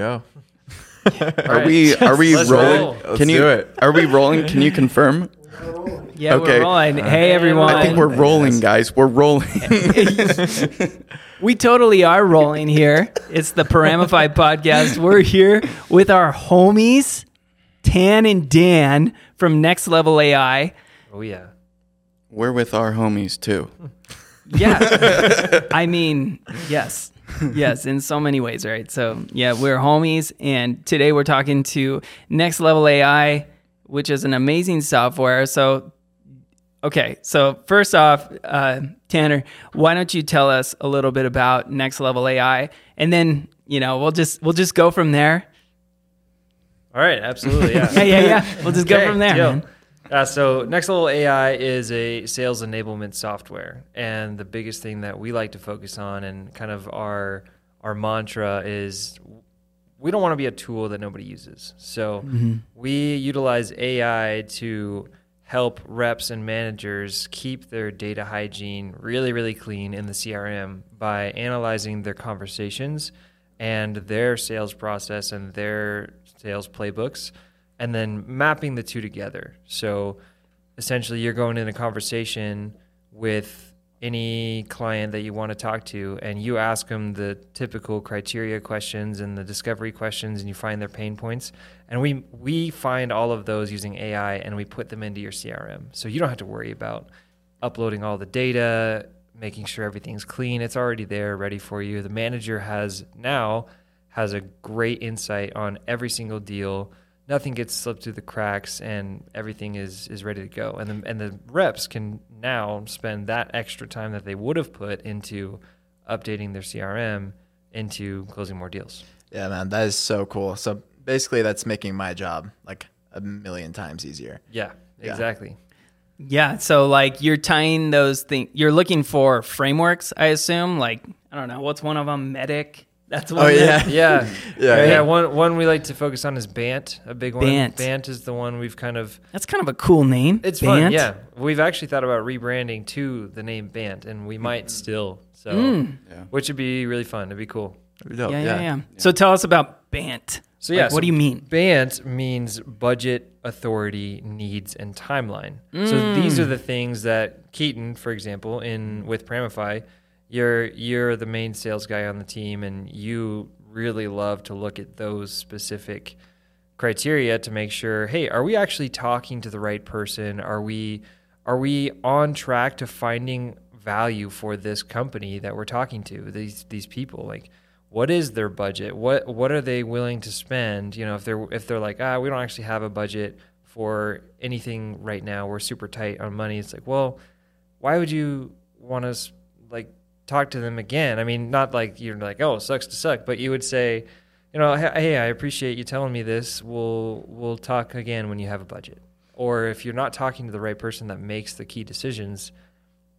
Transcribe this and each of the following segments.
go. Are we are we Let's rolling? roll. Let's Can you do it. are we rolling? Can you confirm? Yeah, Okay. we're rolling. Hey, everyone. I think we're rolling, guys. We're rolling. We totally are rolling here. It's the Paramify podcast. We're here with our homies, Tan and Dan from Next Level AI. Oh yeah. We're with our homies too. Yeah. I mean, yes. Yes, in so many ways, right? So, yeah, we're homies. And today we're talking to Next Level AI, which is an amazing software. So, okay. So, first off, uh, Tanner, why don't you tell us a little bit about Next Level AI? And then, you know, we'll just we'll just go from there. All right. Absolutely. Yeah. Yeah, yeah, yeah. We'll just go from there. Uh, so Next Level AI is a sales enablement software, and the biggest thing that we like to focus on, and kind of our our mantra is, we don't want to be a tool that nobody uses. So we utilize AI to help reps and managers keep their data hygiene really, really clean in the CRM by analyzing their conversations and their sales process and their sales playbooks and then mapping the two together. So essentially, you're going in a conversation with any client that you want to talk to, and you ask them the typical criteria questions and the discovery questions, and you find their pain points. And we we find all of those using AI, and we put them into your CRM. So you don't have to worry about uploading all the data, making sure everything's clean. It's already there, ready for you. The manager has now has a great insight on every single deal. Nothing gets slipped through the cracks, and everything is is ready to go. And the and the reps can now spend that extra time that they would have put into updating their CRM into closing more deals. Yeah, man, that is so cool. So basically, that's making my job like a million times easier. Yeah, Yeah. exactly. Yeah, so like you're tying those things. You're looking for frameworks, I assume. Like I don't know, what's one of them? MEDDIC. That's one. Oh that- yeah, Yeah, Yeah, yeah. yeah. One one we like to focus on is Bant, a big one. Bant. Bant is the one we've kind of That's kind of a cool name. It's fun, Bant. yeah. We've actually thought about rebranding to the name Bant, and we might still. So, Mm. Yeah. which would be really fun. It'd be cool. Dope, Yeah, yeah, yeah, So tell us about Bant. So yeah, Like, what so do you mean? Bant means budget, authority, needs, and timeline. So these are the things that Keaton, for example, in with Paramify, you're you're the main sales guy on the team, and you really love to look at those specific criteria to make sure, hey, are we actually talking to the right person? Are we are we on track to finding value for this company that we're talking to? These these people like what is their budget? What what are they willing to spend? You know, if they're if they're like, ah, we don't actually have a budget for anything right now. We're super tight on money. It's like, well, why would you want us like talk to them again? I mean, not like you're like, oh, sucks to suck, but you would say, you know, hey, I appreciate you telling me this. We'll we'll talk again when you have a budget. Or if you're not talking to the right person that makes the key decisions,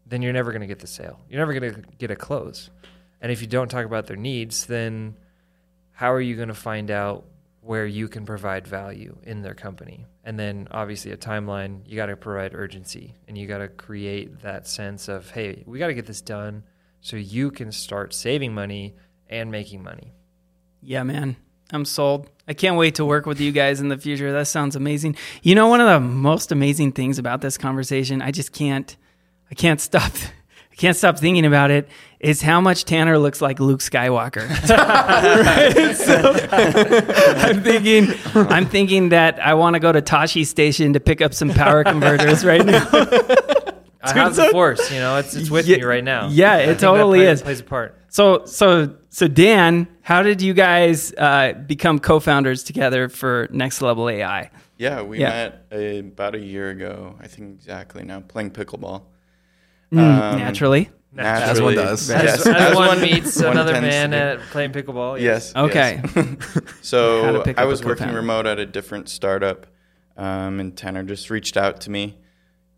then you're never going to get the sale. You're never going to get a close. And if you don't talk about their needs, then how are you going to find out where you can provide value in their company? And then obviously a timeline, you got to provide urgency and you got to create that sense of, hey, we got to get this done so you can start saving money and making money. Yeah, man. I'm sold. I can't wait to work with you guys in the future. That sounds amazing. You know, one of the most amazing things about this conversation, I just can't, I can't stop, I can't stop thinking about it. Is how much Tanner looks like Luke Skywalker. I'm thinking, I'm thinking that I want to go to Tosche Station to pick up some power converters right now. I have the force, you know, it's, it's with Yeah, me right now. yeah, it totally plays, is. plays a part. So, so, so, Dan, how did you guys uh, become co-founders together for Next Level AI? Yeah, we Yeah. met uh, about a year ago. I think exactly now playing pickleball. Mm, Um, naturally. Naturally, As one does. Yes, As, as one, one meets one another man at playing pickleball. Yes. Okay. yes. So I was working remote at a different startup, um, and Tanner just reached out to me,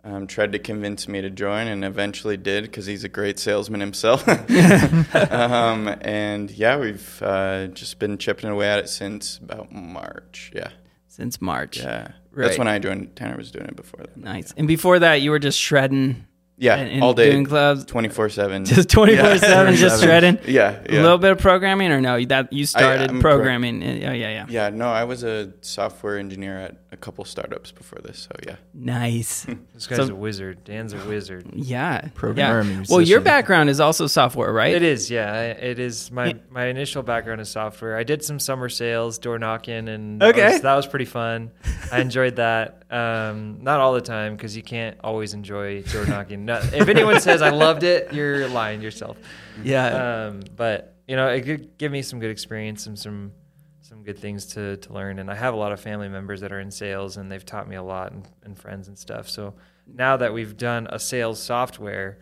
um, tried to convince me to join, and eventually did because he's a great salesman himself. um, and yeah, we've uh, just been chipping away at it since about March. Yeah, Since March. yeah. Right. That's when I joined. Tanner was doing it before that. Nice. And before that, you were just shredding Yeah, and, and all day, doing clubs, twenty four seven. just twenty four seven, just shredding. Yeah, A little bit of programming, or no? That you started I'm pro- programming. Oh yeah, yeah. Yeah, no, I was a software engineer at a couple startups before this, so yeah. Nice. This guy's So- a wizard. Dan's a wizard. Yeah. Programmer, yeah. musician. Well, your background is also software, right? It is, yeah. It is. My Yeah. my initial background is software. I did some summer sales, door knocking, and Okay. that was, that was pretty fun. I enjoyed that. Um, not all the time because you can't always enjoy door knocking. No, if anyone says I loved it, you're lying to yourself. Yeah. Um, but you know, it could give me some good experience and some some good things to, to learn. And I have a lot of family members that are in sales, and they've taught me a lot, and, and friends and stuff. So now that we've done a sales software,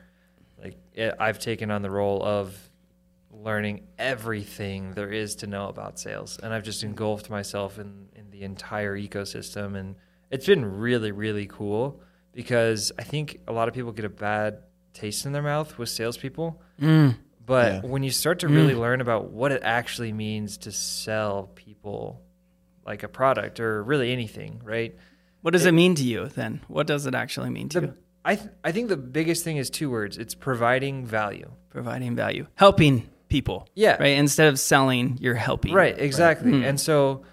like it, I've taken on the role of learning everything there is to know about sales, and I've just engulfed myself in in the entire ecosystem, and it's been really really cool because I think a lot of people get a bad taste in their mouth with salespeople. Mm. But Yeah. when you start to really learn about what it actually means to sell people like a product or really anything, right? What does it, mean to you then? What does it actually mean to you? I th- I think the biggest thing is two words. It's providing value. Providing value, helping people. Yeah. Right. Instead of selling, you're helping. Right, exactly. Hmm. And so,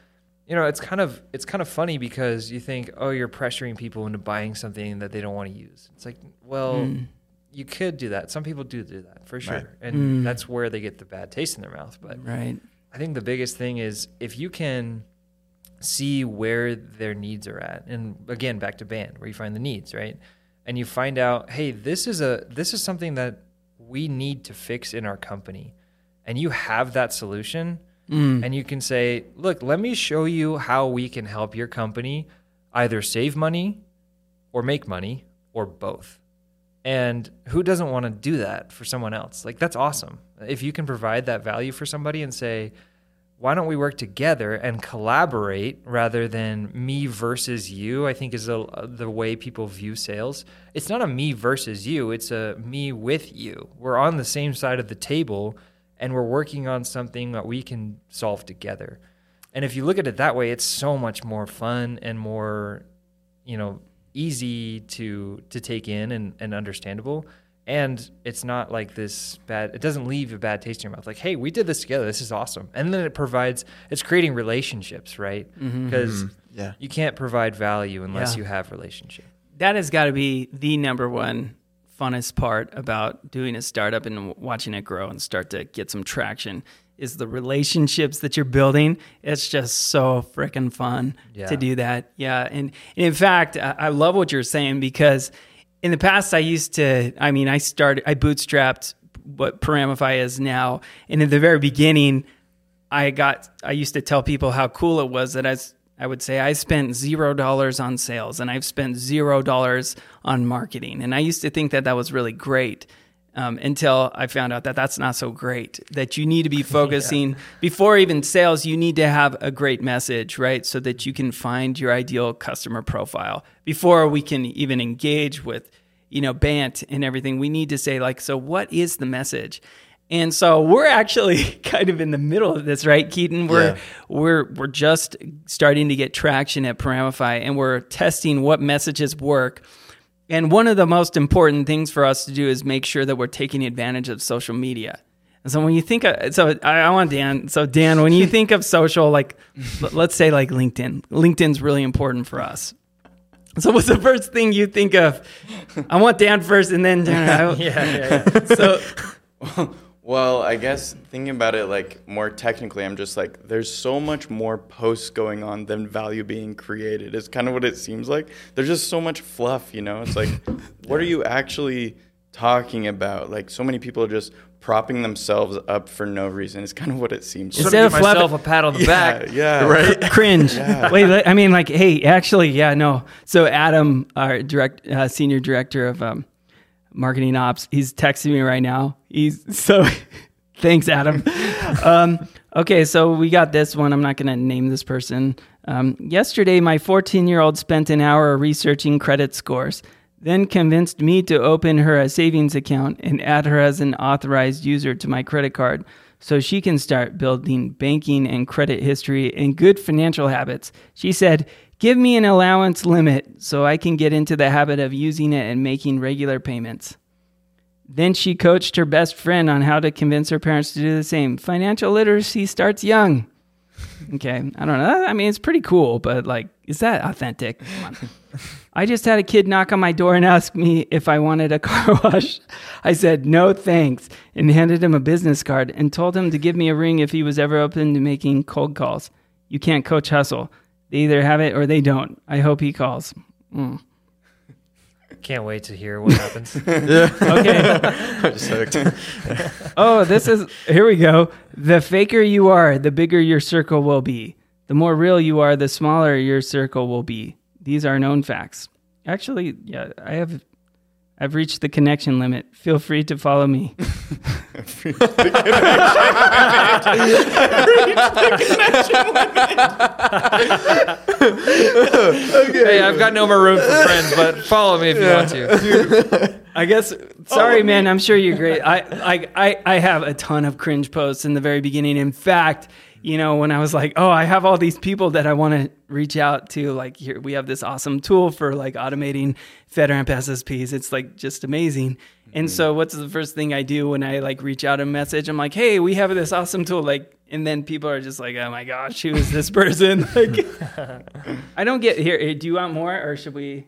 you know, it's kind of it's kind of funny because you think, "Oh, you're pressuring people into buying something that they don't want to use." It's like, well, Mm. you could do that. Some people do do that for sure. Right. And Mm. that's where they get the bad taste in their mouth, but Right. I think the biggest thing is if you can see where their needs are at, and again, back to Bant, where you find the needs, right? And you find out, hey, this is a this is something that we need to fix in our company, and you have that solution, Mm. and you can say, look, let me show you how we can help your company either save money, or make money, or both. And who doesn't want to do that for someone else? Like that's awesome. If you can provide that value for somebody and say, why don't we work together and collaborate rather than me versus you? I think is a, the way people view sales. It's not a me versus you, it's a me with you. We're on the same side of the table and we're working on something that we can solve together. And if you look at it that way, it's so much more fun and more, you know, easy to to take in and, and understandable. And it's not like this bad. It doesn't leave a bad taste in your mouth. Like, hey, we did this together. This is awesome. And then it provides. It's creating relationships, right? Mm-hmm. Because mm-hmm. Yeah. you can't provide value unless Yeah. you have relationship. That has got to be the number one funnest part about doing a startup and watching it grow and start to get some traction is the relationships that you're building. It's just so freaking fun Yeah. to do that. Yeah. And, and in fact, I, I love what you're saying because in the past, I used to, I mean, I started, I bootstrapped what Paramify is now. And in the very beginning, I got I used to tell people how cool it was that I s- I would say I spent zero dollars on sales and I've spent zero dollars on marketing, and I used to think that that was really great. Um, until I found out that that's not so great. That you need to be focusing before even sales. You need to have a great message, right, so that you can find your ideal customer profile before we can even engage with, you know, Bant and everything. We need to say like, so what is the message? And so we're actually kind of in the middle of this, right, Keaton? We're Yeah. we're we're just starting to get traction at Paramify, and we're testing what messages work. And one of the most important things for us to do is make sure that we're taking advantage of social media. And so when you think of, so I, I want Dan, so Dan, when you think of social, like let's say like LinkedIn, LinkedIn's really important for us. So what's the first thing you think of? I want Dan first, and then Dan. Yeah, yeah, yeah. So Well, I guess thinking about it like more technically, I'm just like, there's so much more posts going on than value being created. It's kind of what it seems like. There's just so much fluff, you know. It's like, what are you actually talking about? Like, so many people are just propping themselves up for no reason. It's kind of what it seems like. Instead of give myself a pat on the yeah, back. yeah, Right? cringe. Yeah. Wait, I mean, like, hey, actually, yeah, no. So Adam, our direct uh, senior director of um, marketing ops, he's texting me right now. He's so thanks, Adam. um, okay, so we got this one. I'm not going to name this person. Um, yesterday, my 14 year old spent an hour researching credit scores. Then convinced me to open her a savings account and add her as an authorized user to my credit card so she can start building banking and credit history and good financial habits. She said, Give me an allowance limit so I can get into the habit of using it and making regular payments. Then she coached her best friend on how to convince her parents to do the same. Financial literacy starts young. Okay, I don't know. I mean, it's pretty cool, but like, is that authentic? I just had a kid knock on my door and ask me if I wanted a car wash. I said no thanks and handed him a business card and told him to give me a ring if he was ever open to making cold calls. You can't coach hustle. They either have it or they don't. I hope he calls. Mm. Can't wait to hear what happens. Okay. I'm just hooked. Oh, this is here we go. The faker you are, the bigger your circle will be. The more real you are, the smaller your circle will be. These are known facts. Actually, yeah, I have I've reached the connection limit. Feel free to follow me. Hey, I've got no more room for friends, but follow me if you want to. I guess sorry man, I'm sure you're great. I, I I I have a ton of cringe posts in the very beginning. In fact, you know, when I was like, "Oh, I have all these people that I want to reach out to like here we have this awesome tool for like automating FedRAMP SSPs. It's like just amazing." And so what's the first thing I do when I like reach out a message? I'm like, "Hey, we have this awesome tool." Like and then people are just like, "Oh my gosh, who is this person?" like I don't get here. Do you want more or should we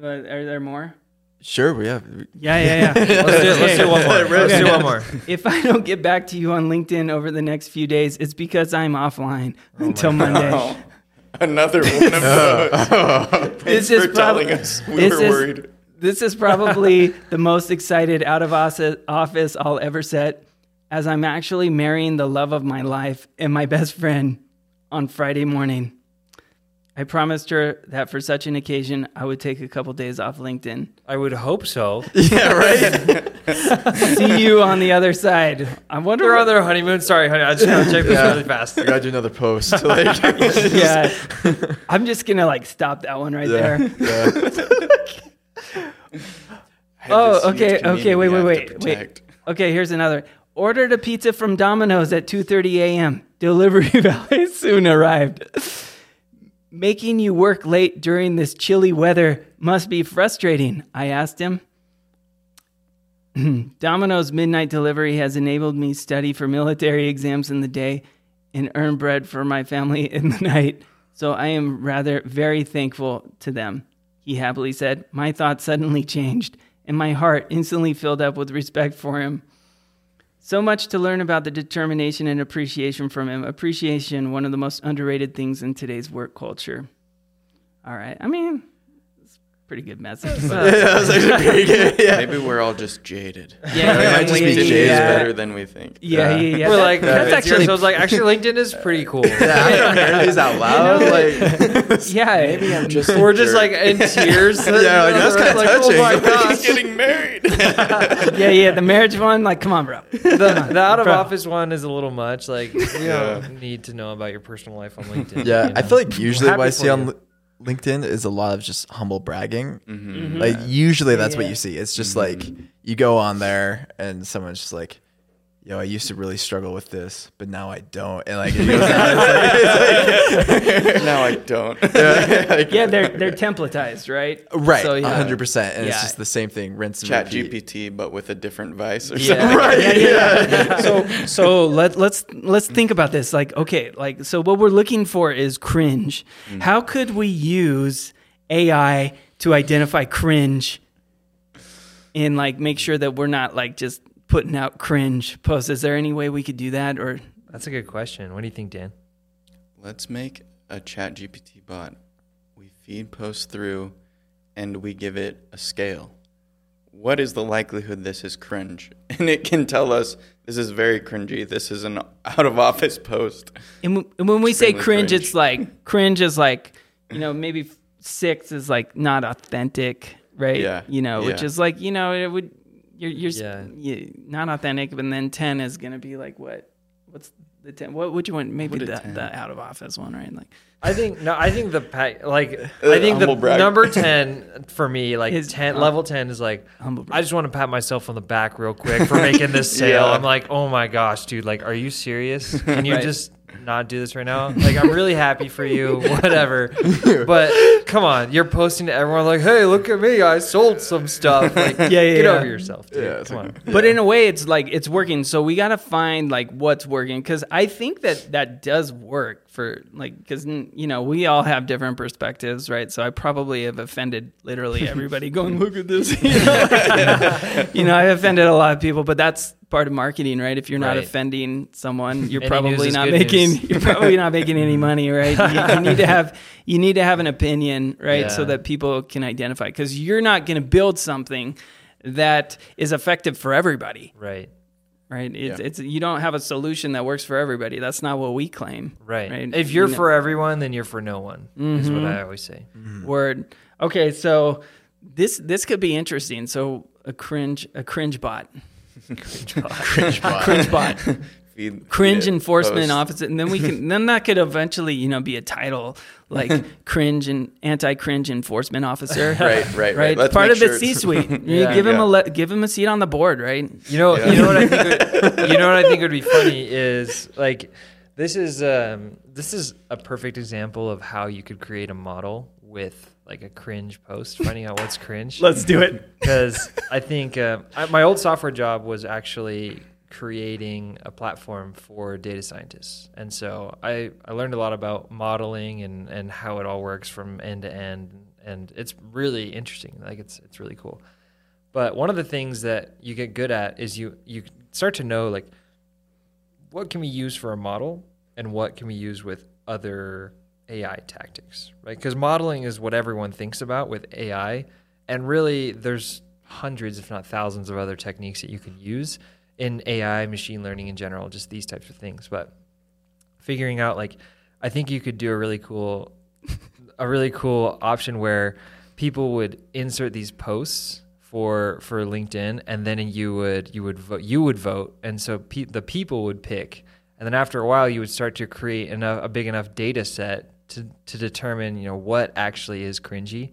uh, are there more? Sure, we have. Yeah, yeah, yeah. Let's do, let's do one more. Let's do one more. if I don't get back to you on LinkedIn over the next few days, it's because I'm offline oh until Monday. Oh, another one of those. Thanks This is for telling us. We this were is- worried. This is probably the most excited out of office office I'll ever set, as I'm actually marrying the love of my life and my best friend on Friday morning. I promised her that for such an occasion, I would take a couple days off LinkedIn. I would hope so. Yeah, right. See you on the other side. I wonder They're what on their honeymoon. Sorry, honey. I just gotta check this Yeah. really fast. I gotta do another post. Like, yeah. I'm just gonna like stop that one right yeah, there. yeah. Oh, okay, okay, wait, wait, wait, wait. Okay, here's another. Ordered a pizza from Domino's at 2:30 a.m. Delivery valet soon arrived. Making you work late during this chilly weather must be frustrating, I asked him. Domino's midnight delivery has enabled me study for military exams in the day and earn bread for my family in the night. So I am rather very thankful to them. He happily said, My thoughts suddenly changed, and my heart instantly filled up with respect for him. So much to learn about the determination and appreciation from him. Appreciation, one of the most underrated things in today's work culture. All right. I mean, pretty good message. but- Yeah, that was actually pretty good. Yeah. Maybe we're all just jaded. Yeah, It yeah, might just be jaded, yeah. better than we think. Yeah, yeah, yeah. We're That- like, that's actually So I was like, actually, LinkedIn is pretty cool. Yeah, I don't hear these out loud. Like, yeah. Maybe I'm Just We're just like in tears. Yeah, like, that's kinda touching. Oh my touching. gosh. He's getting married. yeah, yeah. The marriage one, like, come on, bro. the, the out of Bro. office one is a little much. Like, we Yeah. don't need to know about your personal life on LinkedIn. yeah, you I feel like usually Happy what I see on you. Li- LinkedIn is a lot of just humble bragging. Mhm. Like usually that's what you see. It's just like you go on there and someone's just like, "Yo, I used to really struggle with this, but now I don't." And like, it goes down, it's like, it's now I don't. like- yeah, Yeah, they're they're templatized, right? right, So, yeah. hundred percent, and Yeah. it's just the same thing, rinse and Chat repeat. GPT, but with a different vice or Yeah. something. Right, Yeah, yeah, yeah. so so let let's let's think about this. Like, okay, like so what we're looking for is cringe. Mm. How could we use AI to identify cringe and like make sure that we're not like just putting out cringe posts? Is there any way we could do that or That's a good question. What do you think, Dan? Let's make a Chat GPT bot. We feed posts through and we give it a scale. What is the likelihood this is cringe? And it can tell us this is very cringy. This is an out of office post. And, w- and when we say cringe, cringe. it's like cringe is like, you know, maybe six is like not authentic, right? Yeah, You know, which is like, you know, it would you're you're Yeah. you- not authentic, but then ten is gonna be like what? What's the ten? What would you want? Maybe the, 10? the out of office one, right? Like I think no. I think the pa- like Uh, I think the brag. number ten for me, like Is- ten uh, level ten is like humble. I just want to pat myself on the back real quick for making this sale. Yeah. I'm like, oh my gosh, dude! Like, are you serious? Can you Right. just not do this right now. Like I'm really happy for you, whatever. But come on, you're posting to everyone like, "Hey, look at me, I sold some stuff." Like, Yeah, yeah, get yeah. over yourself, dude. Yeah, it's come like- on. But in a way, it's like it's working. So we got to find like what's working because I think that that does work for like because you know we all have different perspectives, right? So I probably have offended literally everybody. going, look at this. You know? you know, I offended a lot of people, but that's part of marketing, right? If you're not Right. offending someone, you're probably not making news. you're probably not making any money, right? You, you need to have you need to have an opinion, right, so that people can identify because you're not going to build something that is effective for everybody Right, right? It's, Yeah. it's you don't have a solution that works for everybody. That's not what we claim. right. Right. If you're You know- for everyone, then you're for no one. Is what. I mm-hmm. always say. Mm-hmm. Word. Okay, so this this could be interesting. So a cringe a cringe bot, Cringe bot. cringe bot, Feed- cringe feed enforcement post. officer, and then we can then that could eventually you know be a title like cringe and anti cringe enforcement officer. Right, right, right. Right, part of the sure it's- C-suite. You Yeah. give him Yeah. a le- give him a seat on the board, right? You know, Yeah. you know what I think. Would, you know what I think would be funny is like this is um, this is a perfect example of how you could create a model with like a cringe post, finding out what's cringe. Let's do it. Because I think uh, I, my old software job was actually creating a platform for data scientists, and so I I learned a lot about modeling and and how it all works from end to end, and it's really interesting. Like it's it's really cool. But one of the things that you get good at is you you start to know like what can we use for a model and what can we use with other AI tactics, right? Because modeling is what everyone thinks about with AI, and really there's hundreds, if not thousands, of other techniques that you can use in AI, machine learning in general, just these types of things. But figuring out like I think you could do a really cool a really cool option where people would insert these posts for for LinkedIn and then you would you would vote you would vote. And so pe- the people would pick. And then after a while you would start to create enough a big enough data set to to determine you know what actually is cringy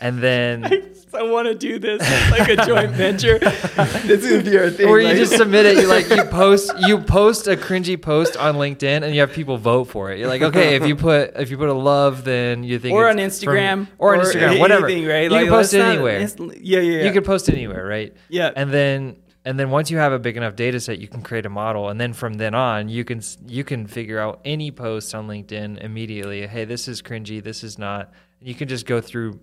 and then I want to do this like a joint venture. this is your thing. or you like- just submit it. You like you post you post a cringy post on LinkedIn and you have people vote for it. You're like, okay, if you put if you put a love, then you think or on Instagram, from- or on Instagram, whatever. anything, right? You Like, can post it anywhere. it's- Yeah, yeah, yeah. You can post it anywhere, right? yeah. And then and then once you have a big enough data set, you can create a model, and then from then on, you can you can figure out any post on LinkedIn immediately. Hey, this is cringy. This is not. You can just go through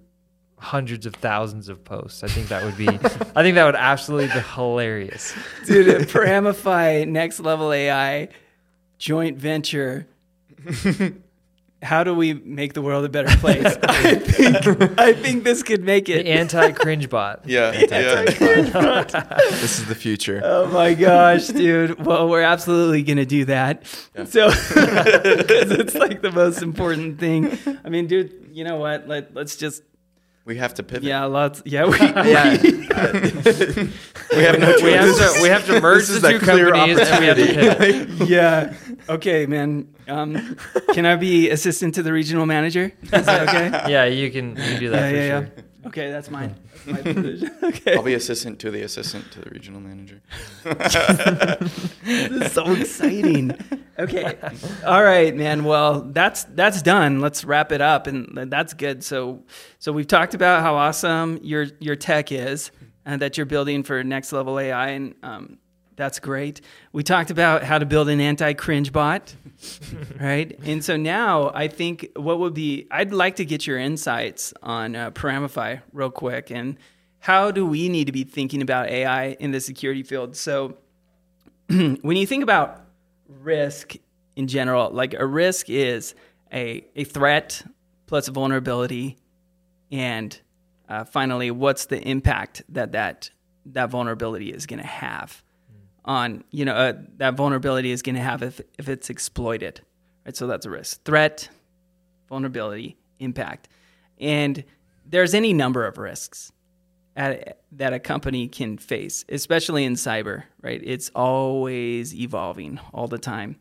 hundreds of thousands of posts. I think that would be. I think that would absolutely be hilarious. Dude, a Paramify next level AI joint venture. How do we make the world a better place? I think I think this could make The it. anti cringe bot. Yeah, yeah. This is the future. Oh my gosh, dude. Well, we're absolutely going to do that. So, because it's like the most important thing. I mean, dude, you know what? Let, let's just, We have to pivot. yeah, let's, yeah, we, Yeah. we have no we have choice. to we have to merge the two clear companies and we have to pivot. yeah. Okay, man. Um, can I be assistant to the regional manager? Is that okay? Yeah, you can you can do that yeah, for yeah, sure. yeah. Okay, that's mine. That's my position. Okay. I'll be assistant to the assistant to the regional manager. this is so exciting. Okay. All right, man. Well, that's that's done. Let's wrap it up and that's good. So so we've talked about how awesome your your tech is and that you're building for next level AI and um, that's great. We talked about how to build an anti-cringe bot, right? And so now I think what would be I'd like to get your insights on uh, Paramify real quick and how do we need to be thinking about AI in the security field? So when you think about risk in general, like a risk is a, a threat plus a vulnerability, and uh, finally, what's the impact that that, that vulnerability is going to have on you know uh, that vulnerability is going to have if if it's exploited, right? So that's a risk. Threat, vulnerability, impact, and there's any number of risks at, that a company can face, especially in cyber, right? It's always evolving all the time.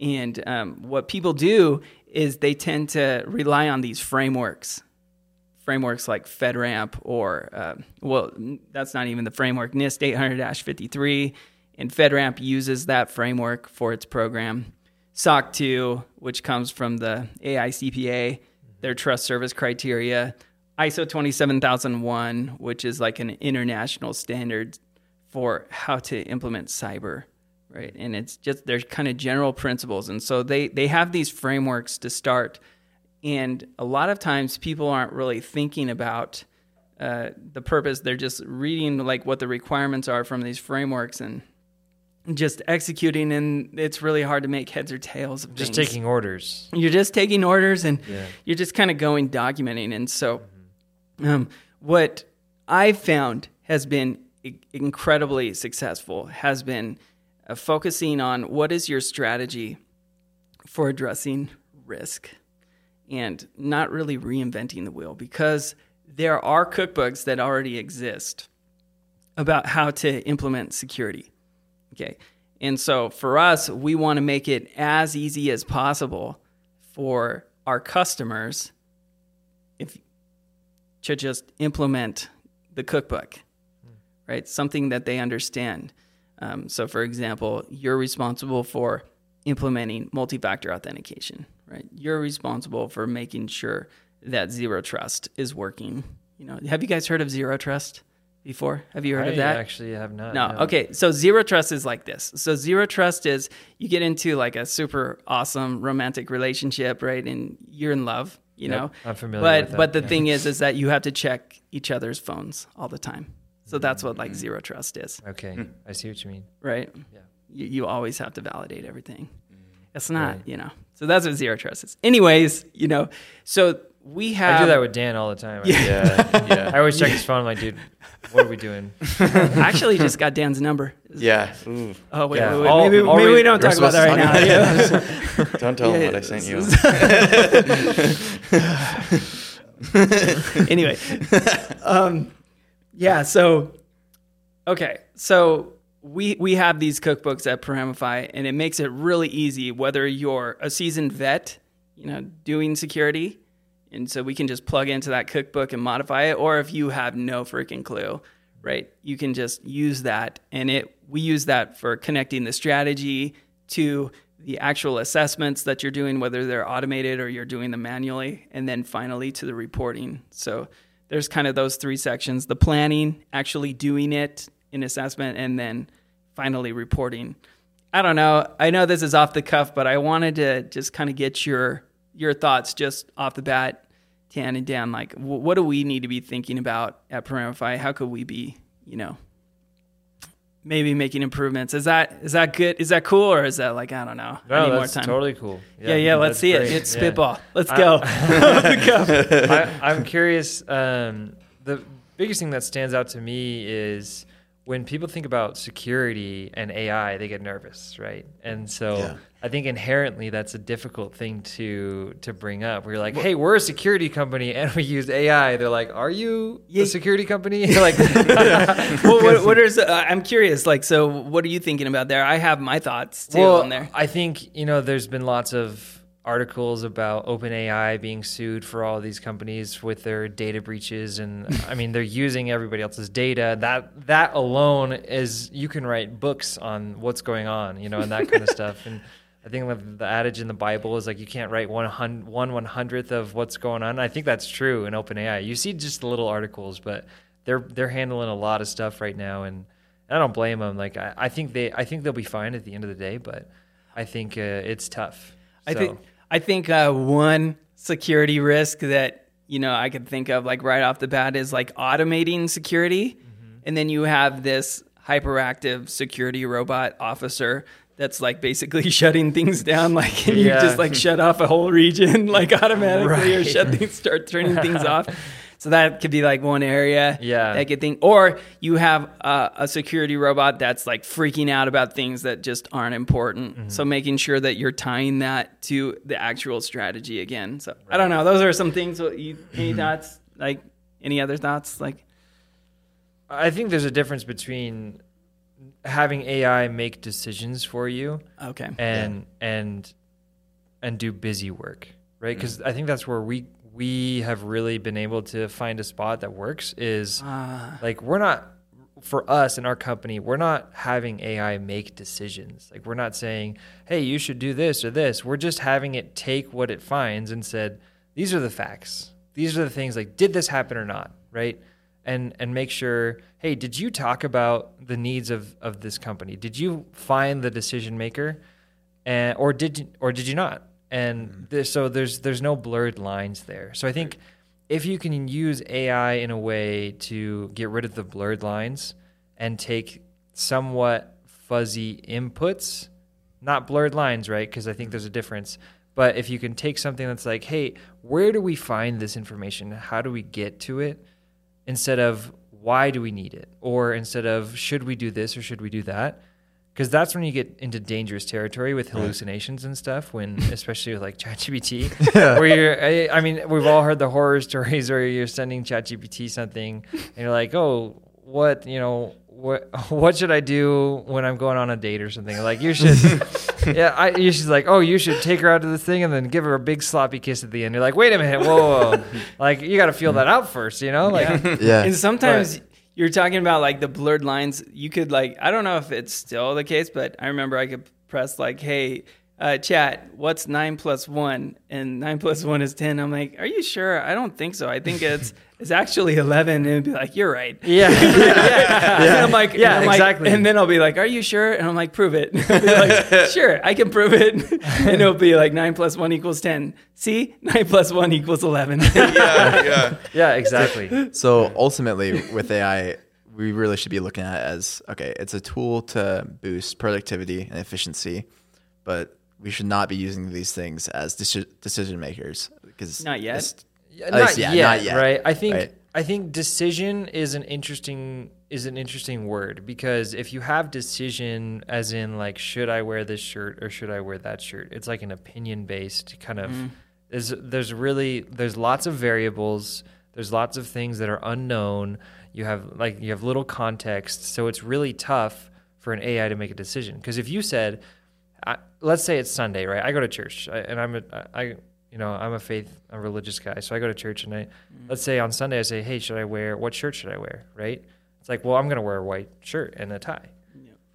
And um, what people do is they tend to rely on these frameworks, frameworks like FedRAMP or, uh, well, that's not even the framework, NIST 800 53. And FedRAMP uses that framework for its program. SOC 2, which comes from the AICPA, their trust service criteria, ISO 27001, which is like an international standard for how to implement cyber, right? And it's just there's kind of general principles, and so they they have these frameworks to start, and a lot of times people aren't really thinking about uh, the purpose. They're just reading like what the requirements are from these frameworks and just executing, and it's really hard to make heads or tails of Just things taking orders. you're just taking orders and Yeah. you're just kind of going documenting and so um, what i've found has been i- incredibly successful has been uh, focusing on what is your strategy for addressing risk and not really reinventing the wheel because there are cookbooks that already exist about how to implement security Okay. And so for us, we want to make it as easy as possible for our customers if to just implement the cookbook, right? Something that they understand. Um, so, for example, you're responsible for implementing multi-factor authentication, right? You're responsible for making sure that zero trust is working. You know, have you guys heard of zero trust before? Have you heard I of that? actually have not. No. Okay. So zero trust is like this. So zero trust is you get into like a super awesome romantic relationship, right? And you're in love, you Yep, know. I'm familiar But with that, but the yeah. thing is, is that you have to check each other's phones all the time. So that's what like mm. zero trust is, Okay, hmm. I see what you mean. right? Yeah. You, you always have to validate everything. Mm. It's not, you know. So that's what zero trust is. Anyways, you know. So we have. I do that with Dan all the time. I- Yeah, yeah, I always check his phone. I'm like, dude, what are we doing? I actually just got Dan's number. yeah. Ooh, Oh wait, Yeah. wait, wait. All- maybe, all maybe we- we don't talk about that right now. to Yeah. don't tell Yeah, him what I sent you. anyway, um, yeah. So, okay, so we we have these cookbooks at Paramify, and it makes it really easy whether you're a seasoned vet, you know, doing security, and so we can just plug into that cookbook and modify it, or if you have no freaking clue, right, you can just use that, and it we use that for connecting the strategy to the actual assessments that you're doing, whether they're automated or you're doing them manually, and then finally to the reporting. So there's kind of those three sections the planning, actually doing it in assessment, and then finally reporting. I don't know. I know this is off the cuff, but I wanted to just kind of get your your thoughts just off the bat, Tan and Dan. Like, wh- what do we need to be thinking about at Paramify? How could we be, you know, maybe making improvements? Is that is that good? Is that cool, or is that like I don't know? I No, need more that's time. totally cool. yeah, yeah. Let's see great. it. It's Yeah. spitball. Let's I- go. The cuff. I, I'm curious. Um, the biggest thing that stands out to me is when people think about security and AI, they get nervous, right? And so Yeah. I think inherently that's a difficult thing to to bring up. We're like, hey, we're a security company and we use AI. They're like, are you Yeah. a security company? Like, well, what, what is? Uh, I'm curious. Like, so what are you thinking about there? I have my thoughts too well, on there. I think you know, there's been lots of articles about OpenAI being sued for all these companies with their data breaches, and I mean, they're using everybody else's data. That that alone is you can write books on what's going on, you know, and that kind of stuff. And I think the, adage in the Bible is like you can't write one hun- one one hundredth of what's going on. I think that's true in OpenAI. You see just the little articles, but they're they're handling a lot of stuff right now, and I don't blame them. Like I, I think they I think they'll be fine at the end of the day, but I think uh, it's tough. I So, think I think uh, one security risk that you know I could think of like right off the bat is like automating security, Mm-hmm. and then you have this hyperactive security robot officer that's like basically shutting things down. Like and you just like shut off a whole region like automatically or shut things start turning things off so that could be like one area Yeah. that could think or you have uh, a security robot that's like freaking out about things that just aren't important. Mm-hmm. so making sure that you're tying that to the actual strategy again. So i don't know. Those are some things you any thoughts? Like any other thoughts? Like I think there's a difference between having AI make decisions for you okay. and and and do busy work, right? Because I think that's where we we have really been able to find a spot that works. Is uh, like we're not for us in our company, we're not having AI make decisions. Like we're not saying, "Hey, you should do this or this." We're just having it take what it finds and said, "These are the facts. These are the things like did this happen or not?" Right? And and make sure, "Hey, did you talk about the needs of of this company? Did you find the decision maker?" And or did you, or did you not? And hmm. this, so there's there's no blurred lines there. So I think if you can use AI in a way to get rid of the blurred lines and take somewhat fuzzy inputs, not blurred lines, right? Because I think there's a difference. But if you can take something that's like, hey, where do we find this information? How do we get to it? Instead of why do we need it? Or instead of should we do this or should we do that? Because that's when you get into dangerous territory with hallucinations and stuff. When, especially with like ChatGPT, where you're, I, I mean, we've all heard the horror stories where you're sending ChatGPT something and you're like, oh, what, you know, what, what should I do when I'm going on a date or something? Like you should, yeah, I, you should like, oh, you should take her out to this thing and then give her a big sloppy kiss at the end. You're like, wait a minute, whoa, whoa, whoa. like you got to feel hmm. that out first, you know? Like, Yeah. Yeah. And sometimes you're talking about like the blurred lines. You could like I don't know if it's still the case, but I remember I could press like, "Hey, uh, chat, what's nine one?" And nine plus one is ten. I'm like, "Are you sure?" I don't think so. I think it's it's actually eleven. And it'd be like, "You're right." yeah, yeah, And I'm like, Yeah, I'm like- exactly. and then I'll be like, "Are you sure?" And I'm like, "Prove it." I'll be like, sure, I can prove it. and it'll be like nine plus one equals ten. See, nine plus one equals eleven. yeah, yeah. yeah, exactly. So ultimately, with AI, we really should be looking at it as okay, it's a tool to boost productivity and efficiency, but we should not be using these things as deci- decision makers because Not yet. it's- Yeah, not, least, yeah, yet, not yet, right? I think right? I think decision is an interesting is an interesting word because if you have decision as in like should I wear this shirt or should I wear that shirt, it's like an opinion based kind of. Mm-hmm. There's there's really there's lots of variables. There's lots of things that are unknown. You have like you have little context, so it's really tough for an AI to make a decision. Because if you said, I, let's say it's Sunday, right? I go to church, I, and I'm a, I, you know, I'm a faith, a religious guy, so I go to church, and I, mm-hmm. let's say on Sunday, I say, hey, should I wear what shirt should I wear, right? It's like, well, I'm gonna wear a white shirt and a tie.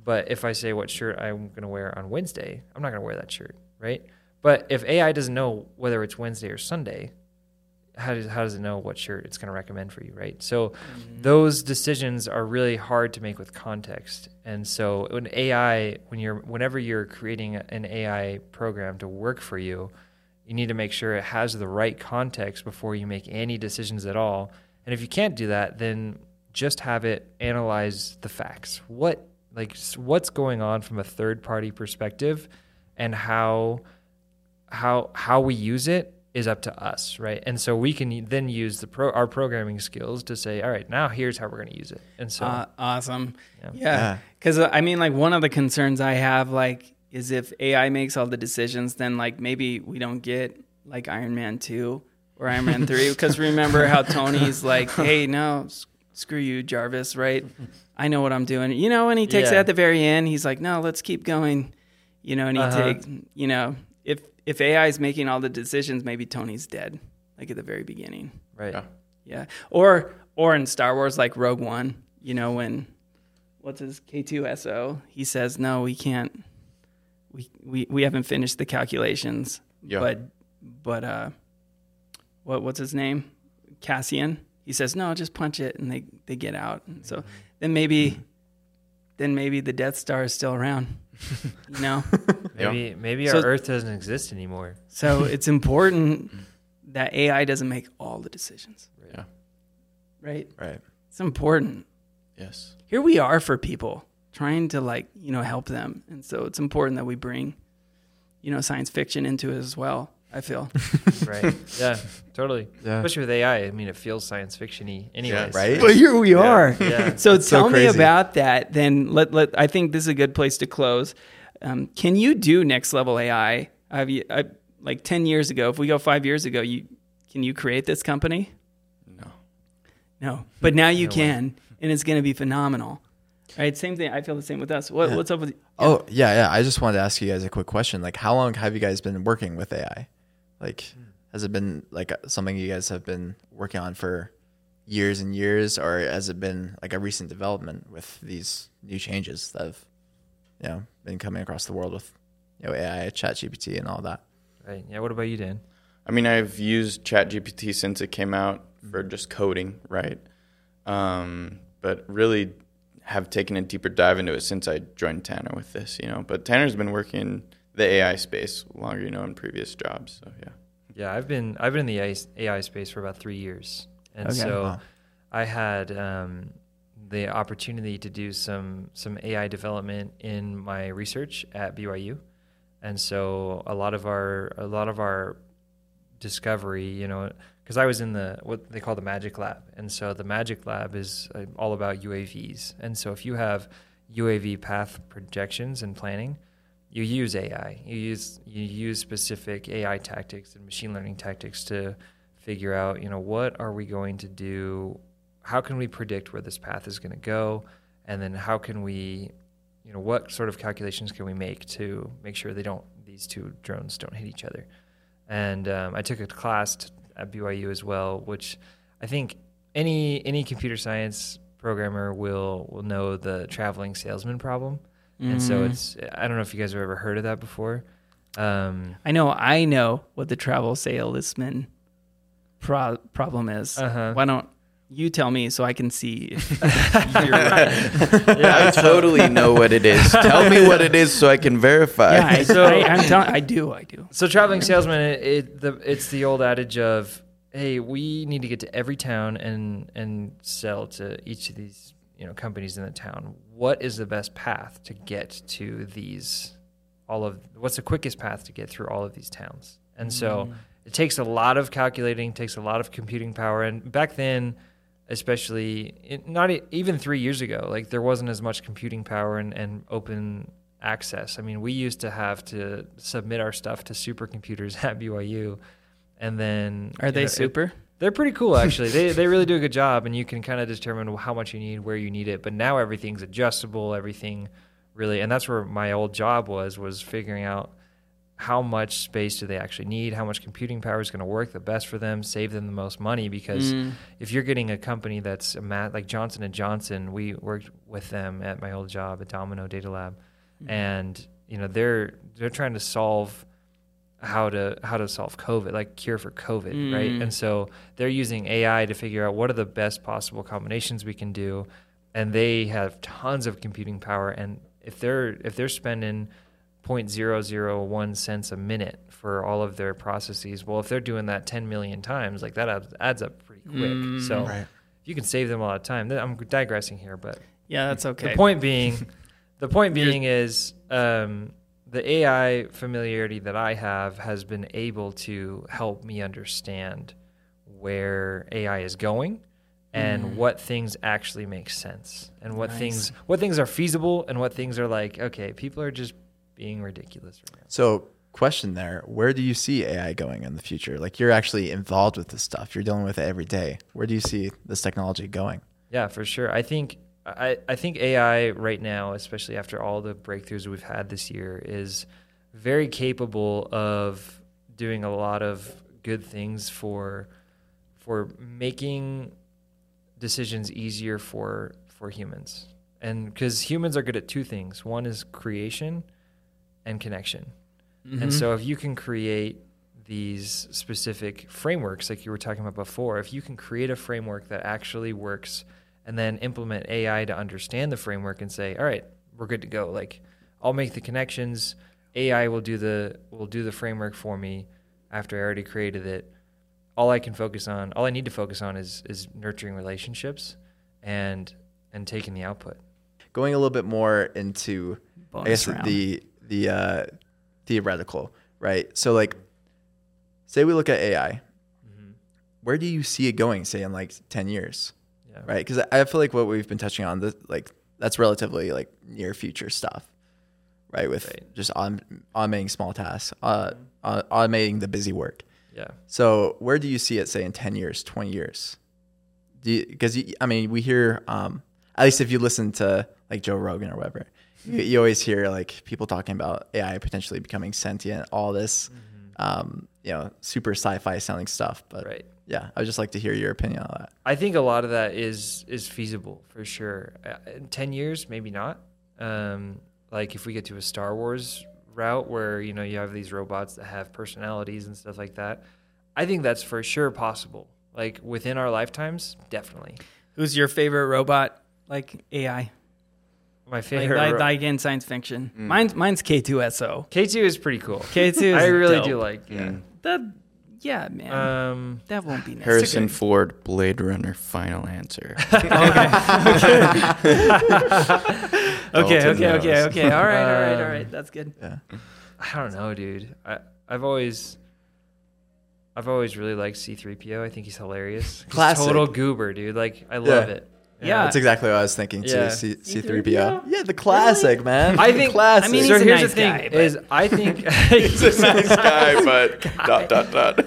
But if I say what shirt I'm gonna wear on Wednesday, I'm not gonna wear that shirt, right? But if AI doesn't know whether it's Wednesday or Sunday, how does how does it know what shirt it's going to recommend for you, right? So mm-hmm. those decisions are really hard to make with context. And so when AI, when you're whenever you're creating an AI program to work for you, you need to make sure it has the right context before you make any decisions at all. And if you can't do that, then just have it analyze the facts. What like what's going on from a third party perspective and how how how we use it is up to us, right? And so we can then use the pro our programming skills to say, all right, now here's how we're going to use it. And so Uh, awesome. Yeah. Yeah. Yeah. Because I mean, like one of the concerns I have, like, is if AI makes all the decisions, then like maybe we don't get like Iron Man two or Iron Man three. Because remember how Tony's like, hey, no, s- screw you, Jarvis, right? I know what I'm doing. You know, and he takes it at the very end. He's like, no, let's keep going. You know, and he Uh-huh. takes, you know, if if AI is making all the decisions, maybe Tony's dead, like at the very beginning. right. Yeah. Yeah. Or or in Star Wars like Rogue One, you know, when what's his K2SO, he says, No, we can't we we, we haven't finished the calculations. Yeah. But but uh what what's his name? Cassian. He says, No, just punch it and they, they get out. And so then maybe then maybe the Death Star is still around. You know? Maybe maybe So- our Earth doesn't exist anymore. So it's important that AI doesn't make all the decisions. Yeah. Right? right. It's important. Yes. here we are for people trying to like you know help them and so it's important that we bring you know science fiction into it as well i feel Right. yeah. Totally. Yeah. Especially with AI. I mean, it feels science fictiony, anyways. right? but here we are Yeah. so It's so tell me about that then let, let i think this is a good place to close um, can you do next level ai have you I, like 10 years ago if we go five years ago you can you create this company No. no but now you No way. can and it's going to be phenomenal right same thing i feel the same with us what, Yeah. what's up with Oh yeah, yeah. I just wanted to ask you guys a quick question. Like, how long have you guys been working with AI? Like, has it been like something you guys have been working on for years and years, or has it been like a recent development with these new changes that have, you know, been coming across the world with, you know, AI, ChatGPT, and all that? Right. Yeah. What about you, Dan? I mean, I've used ChatGPT since it came out for just coding, right? Um, but really have taken a deeper dive into it since I joined Tanner with this, you know. But Tanner's been working in the AI space longer, you know, in previous jobs. So yeah. Yeah, I've been I've been in the AI, AI space for about three years, and Okay. so Wow. I had um, the opportunity to do some some AI development in my research at BYU, and so a lot of our a lot of our discovery, you know, because I was in the what they call the Magic Lab, and so the Magic Lab is uh, all about UAVs, and so if you have UAV path projections and planning, you use AI. You use you use specific AI tactics and machine learning tactics to figure out, you know, what are we going to do? How can we predict where this path is going to go? And then how can we, you know, what sort of calculations can we make to make sure they don't these two drones don't hit each other? And um, I took a class t- at BYU as well, which I think any any computer science programmer will will know the traveling salesman problem. And so Mhm. it's I don't know if you guys have ever heard of that before. Um, I know, I know what the travel salesman pro- problem is. Uh-huh. Why don't you tell me so I can see if you're right? I totally know what it is. Tell me what it is so I can verify. Yeah, I, So- I, I'm telling, I do, I do. So traveling salesman, it, it the it's the old adage of, hey, we need to get to every town and and sell to each of these you know companies in the town. What is the best path to get to these? All of what's the quickest path to get through all of these towns? And so mm-hmm. it takes a lot of calculating, takes a lot of computing power. And back then, especially it, not even three years ago, like there wasn't as much computing power and, and open access. I mean, we used to have to submit our stuff to supercomputers at BYU, and then Are they know, it- super? They're pretty cool, actually. they they really do a good job, and you can kind of determine how much you need, where you need it. But now everything's adjustable. Everything really, and that's where my old job was was figuring out how much space do they actually need, how much computing power is going to work the best for them, save them the most money. Because Mm. if you're getting a company that's a mat like Johnson and Johnson, we worked with them at my old job at Domino Data Lab, and you know they're they're trying to solve how to how to solve COVID, like cure for COVID, right? Mm. And so they're using AI to figure out what are the best possible combinations we can do, and they have tons of computing power. And if they're if they're spending 0.001 cents a minute for all of their processes, well, if they're doing that 10 million times, like that adds, adds up pretty quick. Mm. So Right. you can save them a lot of time. I'm digressing here, but Yeah, that's okay. the point being, the point being is um, the AI familiarity that I have has been able to help me understand where AI is going and Mm. what things actually make sense and what Nice. things what things are feasible and what things are like okay people are just being ridiculous right now. So, question there: Where do you see AI going in the future? Like, you're actually involved with this stuff. You're dealing with it every day. Where do you see this technology going? Yeah, for sure. I think I, I think AI right now, especially after all the breakthroughs we've had this year, is very capable of doing a lot of good things for for making decisions easier for for humans. And because humans are good at two things. One is creation and connection. Mm-hmm. And so if you can create these specific frameworks like you were talking about before, if you can create a framework that actually works and then implement AI to understand the framework and say, "All right, we're good to go." Like I'll make the connections, AI will do the will do the framework for me after I already created it. All I can focus on, all I need to focus on is is nurturing relationships and and taking the output. Going a little bit more into I guess round. the the uh, theoretical, right? So, like, say we look at AI, where do you see it going? Say in like ten years, Yeah. right? Because I feel like what we've been touching on, this, like, that's relatively like near future stuff, right? With Right. just autom- automating small tasks, uh, uh, automating the busy work. Yeah. So, where do you see it, say, in ten years, twenty years? Because I mean, we hear, um, at least if you listen to like Joe Rogan or whatever, you, you always hear like people talking about AI potentially becoming sentient, all this, um, you know, super sci-fi sounding stuff. But Right. Yeah, I'd just like to hear your opinion on that. I think a lot of that is is feasible for sure. Uh, In ten years, maybe not. Um, like if we get to a Star Wars route where you know you have these robots that have personalities and stuff like that, I think that's for sure possible. Like within our lifetimes, definitely. Who's your favorite robot? Like AI, My favorite. like, ro- like in science fiction. Mine's mine's K2SO. K2 is pretty cool. K2 I really dope. do like. Yeah. Mm. That, yeah, man. Um, that won't be necessary. Harrison Ford, Blade Runner, final answer. Okay, Dalton okay, okay, knows. okay. All right, all right, all Um. That's good. Yeah. I don't know, dude. I I've always I've always really liked C3PO. I think he's hilarious. He's Classic. total goober, dude. Like I love Yeah. it. Yeah. That's exactly what I was thinking too. Yeah. C- C-3PO? C3PO. Yeah, the classic, man. I think- classic. I mean, so he's a here's nice the thing guy, is I think He's a nice guy, but dot dot dot.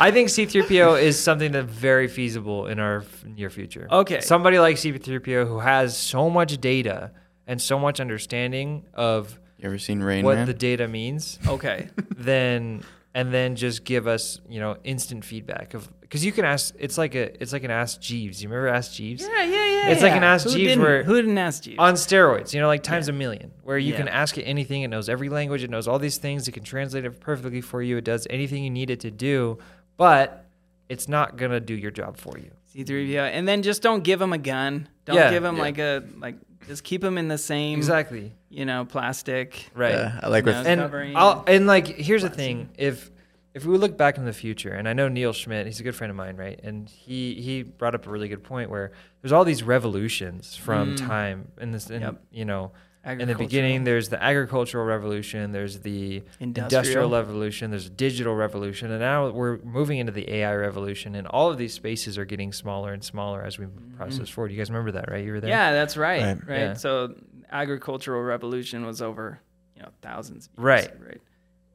I think C3PO is something that's very feasible in our near future. Okay. Somebody like C3PO who has so much data and so much understanding of you ever seen Rain what Man? the data means, Okay. then and then just give us, you know, instant feedback of because you can ask. It's like a it's like an Ask Jeeves. You remember Ask Jeeves? Yeah, yeah, yeah. It's like an Ask Who Jeeves didn't- where- who didn't ask Jeeves? on steroids, you know, like times a million, where you Yeah. can ask it anything. It knows every language. It knows all these things. It can translate it perfectly for you. It does anything you need it to do, but it's not gonna do your job for you. C3PO, and then just don't give him a gun. Don't Yeah. give him Yeah. like a like. Just keep them in the same, Exactly. you know, plastic. Right. Yeah, I like No. with and I'll, and and like here's the thing if if we look back in the future and i know neil schmidt he's a good friend of mine right and he he brought up a really good point where there's all these revolutions from Mm. time in this in, Yep. you know in the beginning there's the agricultural revolution there's the industrial. Industrial. revolution there's a digital revolution and now we're moving into the ai revolution and all of these spaces are getting smaller and smaller as we process forward you guys remember that right you were there Mm-hmm. Yeah, that's right. Right. Right. Yeah. So agricultural revolution was over, you know, thousands. Of years, Right. Right.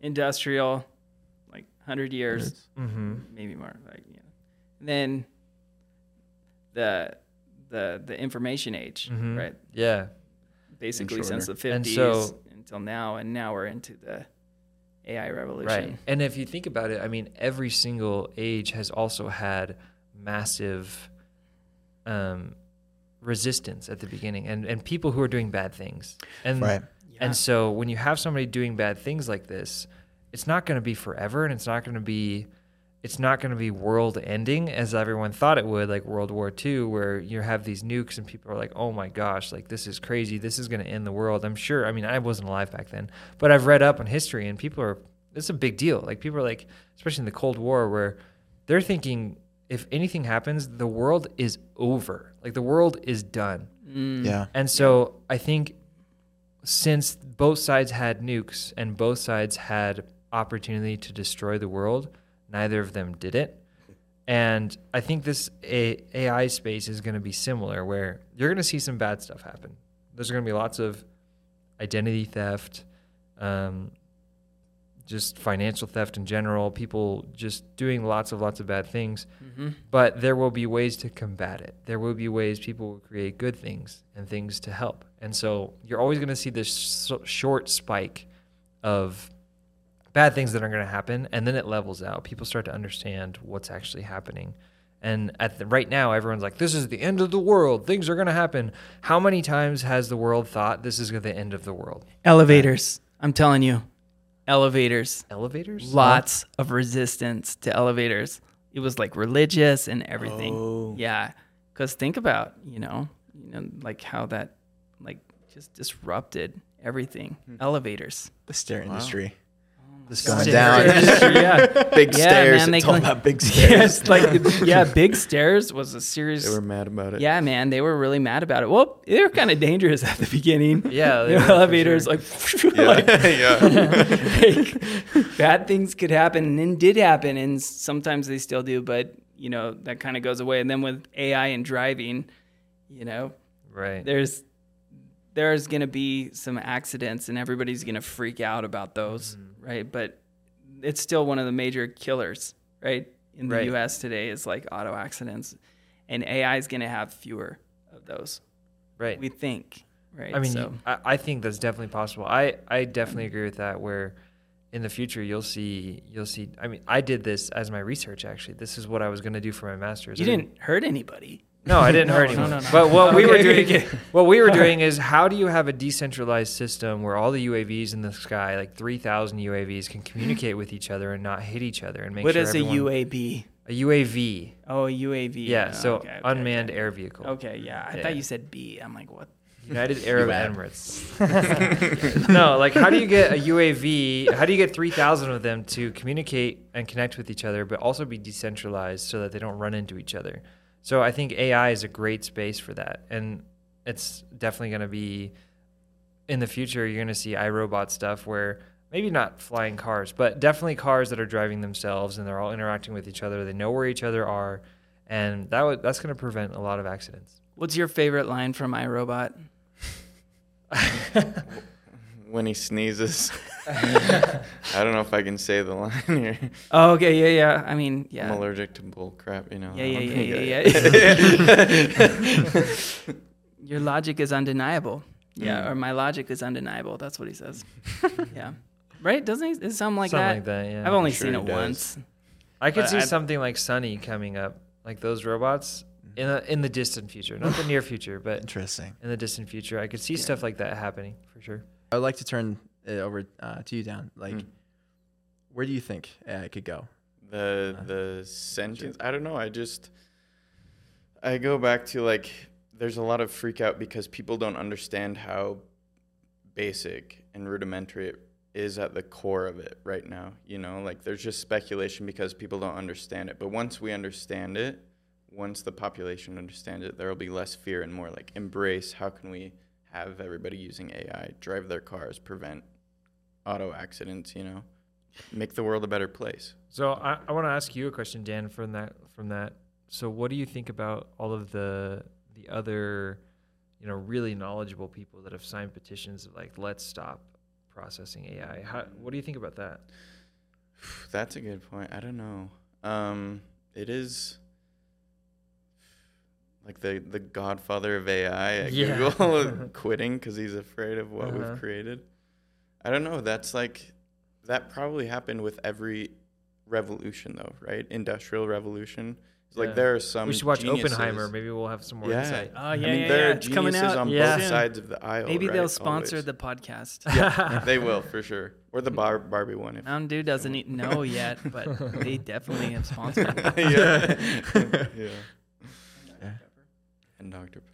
Industrial, like hundred years, mm-hmm. maybe more. Like you know. then the the the information age, Mhm. right? yeah Basically since the shorter. And fifties so- until now, and now we're into the AI revolution. Right. And if you think about it, I mean, every single age has also had massive um, resistance at the beginning and, and people who are doing bad things. And, right. Yeah. and so when you have somebody doing bad things like this, it's not going to be forever and it's not going to be it's not going to be world ending as everyone thought it would like world war ii where you have these nukes and people are like oh my gosh like this is crazy. This is going to end the world. I'm sure i mean i wasn't alive back then but i've read up on history and people are it's a big deal. Like people are like especially in the cold war where they're thinking if anything happens the world is over. Like the world is done. Mm. Yeah. and so I think since both sides had nukes and both sides had opportunity to destroy the world, neither of them did it. And I think this A- AI space is going to be similar, where you're going to see some bad stuff happen. There's going to be lots of identity theft, um, just financial theft in general, people just doing lots of lots of bad things hmm but there will be ways to combat it. There will be ways people will create good things and things to help. And so you're always going to see this so short spike of bad things that are going to happen, and then it levels out. People start to understand what's actually happening. And at the, right now, everyone's like, "This is the end of the world. Things are going to happen." How many times has the world thought this is the end of the world? Elevators. I'm telling you, elevators. Elevators? Lots of resistance to elevators. It was like religious and everything. Oh. Yeah, because think about you know, you know, like how that like just disrupted everything. Hmm. Elevators. The stair industry. The Going stair down. yeah. Big Yeah, stairs. man, they it's all clean- about big stairs. Yes, like yeah, big stairs was a serious. They were mad about it. yeah, man, they were really mad about it. Well, they were kind of dangerous at the beginning. Yeah, they were, elevators sure. like, Yeah. like yeah. like, bad things could happen and did happen and sometimes they still do but you know that kind of goes away and then with ai and driving you know right. there's there's going to be some accidents and everybody's going to freak out about those Mm-hmm. right but it's still one of the major killers right in the Right. us today is like auto accidents and ai is going to have fewer of those Right. we think right I mean, so I, I think that's definitely possible. I, I definitely agree with that. Where in the future you'll see you'll see I mean I did this as my research actually. This is what I was going to do for my masters. You I didn't hurt anybody. No, I didn't No, hurt anyone. no, no. But what we were doing, what we were doing is, how do you have a decentralized system where all the UAVs in the sky, like three thousand UAVs, can communicate with each other and not hit each other and make What sure is a everyone- UAB? A UAV. Oh, a UAV. Yeah, Oh, so okay, okay, unmanned okay. air vehicle. Okay, yeah. I Yeah. thought you said B. I'm like, what? United Arab Emirates. no, like how do you get a UAV? How do you get 3,000 of them to communicate and connect with each other, but also be decentralized so that they don't run into each other? So I think AI is a great space for that. And it's definitely going to be in the future, you're going to see iRobot stuff where maybe not flying cars, but definitely cars that are driving themselves and they're all interacting with each other. They know where each other are. And that would, that's going to prevent a lot of accidents. What's your favorite line from iRobot? when he sneezes. I don't know if I can say the line here. Oh, okay, yeah, yeah. I mean, yeah. I'm allergic to bull crap, you know. Yeah, I yeah, yeah, yeah, Your logic is undeniable. Yeah, Mm. or my logic is undeniable. That's what he says. yeah. Right? Doesn't he? Is something like Something that? like that, yeah. I've only sure seen it does. once. I could But see I- something like Sonny coming up, like those robots in a, in the distant future, not the near future, but Interesting. in the distant future. I could see stuff like that happening for sure. I would like to turn it over uh, to you, Dan. Like, Hmm. where do you think AI could go? the the sentence i don't know i just i go back to like there's a lot of freak out because people don't understand how basic and rudimentary it is at the core of it right now you know like there's just speculation because people don't understand it but once we understand it once the population understands it there will be less fear and more like embrace how can we have everybody using ai drive their cars prevent auto accidents you know make the world a better place So I, I want to ask you a question, Dan, from that from that. So what do you think about all of the the other, you know, really knowledgeable people that have signed petitions of like let's stop processing AI? How, what do you think about that? That's a good point. I don't know. Um, it is like the the godfather of AI at Yeah. Google quitting because he's afraid of what Uh-huh. we've created. I don't know. That's like that probably happened with every revolution, though, right? Industrial revolution. It's Yeah. like there are some. we should watch geniuses- Oppenheimer. Maybe we'll have some more Yeah. insight. Oh, yeah, I mean, yeah, there yeah. are It's coming geniuses out on Yeah. both soon. sides of the aisle. Maybe right? they'll sponsor Always. the podcast. they will for sure, or the Bar- Barbie one. If Mountain Dew doesn't know yet, but they definitely have sponsored. yeah. yeah. Yeah. And Dr. Pepper.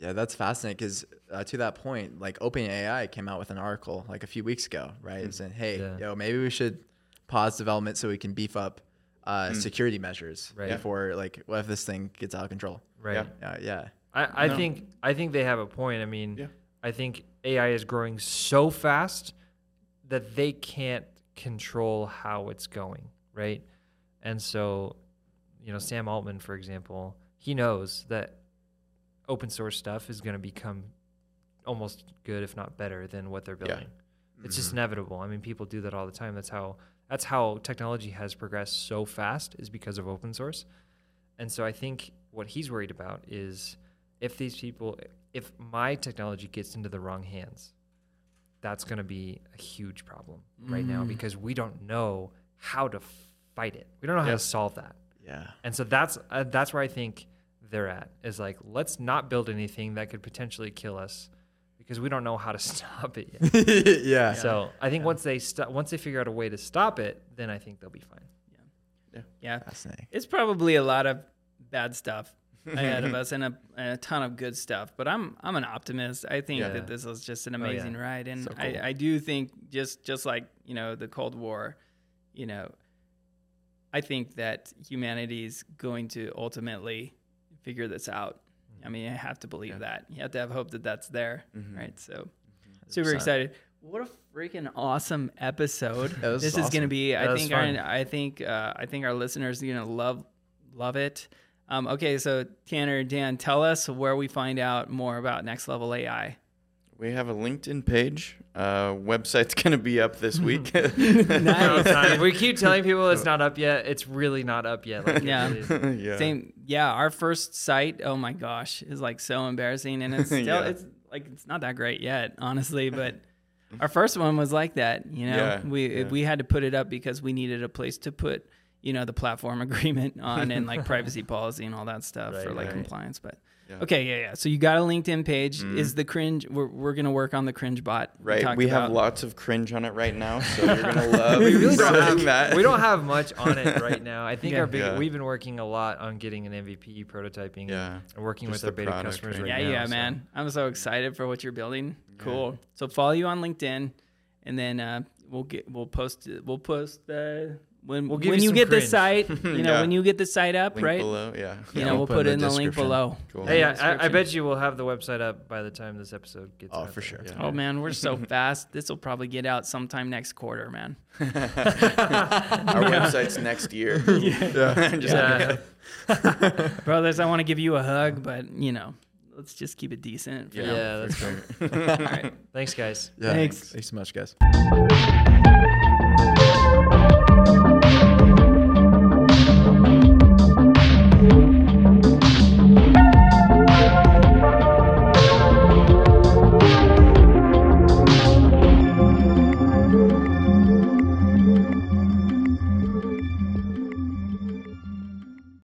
Yeah, that's fascinating because uh, to that point, like OpenAI came out with an article like a few weeks ago, right? Saying, hey, Yeah. yo, maybe we should pause development so we can beef up uh, Mm. security measures Right. before, like, what if this thing gets out of control? Right. Yeah. Uh, yeah. I, I No. think I think they have a point. I mean, Yeah. I think AI is growing so fast that they can't control how it's going, right? And so, you know, Sam Altman, for example, he knows that open source stuff is going to become almost good, if not better, than what they're Yeah. building. It's Mm-hmm. just inevitable. I mean, people do that all the time. That's how that's how technology has progressed so fast is because of open source. And so I think what he's worried about is if these people if my technology gets into the wrong hands, that's going to be a huge problem right now Mm. because we don't know how to fight it. We don't know how Yeah. to solve that. Yeah. And so that's uh, that's where I think they're at is like let's not build anything that could potentially kill us because we don't know how to stop it yet. yeah. So I think once they st- once they figure out a way to stop it, then I think they'll be fine. Yeah, Yeah. Fascinating. it's probably a lot of bad stuff ahead of us and a, a ton of good stuff. But I'm I'm an optimist. I think Yeah. that this was just an oh, yeah. amazing ride, and So cool. I, I do think just just like you know the Cold War, you know, I think that humanity is going to ultimately figure this out. I mean, I have to believe Yeah. that. You have to have hope that that's there, Mhm. right? So, super 100%. excited. What a freaking awesome episode! This is going to be. I think. Our, I think. Uh, I think our listeners are going to love love it. Um, okay, so Tanner, Dan, tell us where we find out more about Next Level AI. We have a LinkedIn page. Uh, website's going to be up this week. No, we keep telling people it's not up yet. It's really not up yet. Like, Yeah. really yeah. Same, yeah. Our first site, oh my gosh, is like so embarrassing, and it's still, Yeah. it's like it's not that great yet, honestly. But our first one was like that. You know, Yeah, we yeah. we had to put it up because we needed a place to put you know the platform agreement on and like privacy policy and all that stuff Right, for like right. compliance. But Yeah. okay, yeah, yeah. So you got a LinkedIn page. Is the cringe? We're we're gonna work on the cringe bot. Right. talked We have about. lots of cringe on it right now, so you're gonna love we really don't have, that. we don't have much on it right now. I think Yeah. our big Yeah. we've been working a lot on getting an MVP prototyping Yeah. and working Just with our beta customers right? right Yeah, now. yeah, so- man. I'm so excited for what you're building. Cool. So follow you on LinkedIn, and then uh, we'll get we'll post we'll post the when We'll when you you, some get the site. You know Yeah. when you get the site up, Link right? below. Yeah. You Yeah, know we'll we'll put put in in the the link below. Cool. Hey, I, I bet you we'll have the website up by the time this episode gets Oh, out for sure. Yeah. Oh man, we're so fast. This will probably get out sometime next quarter, man. Our website's next year. Yeah. Just Yeah. Brothers, I want to give you a hug, but you know, let's just keep it decent. For Yeah, now. that's sure. All right. Thanks, guys. Yeah. Thanks. Thanks so much, guys.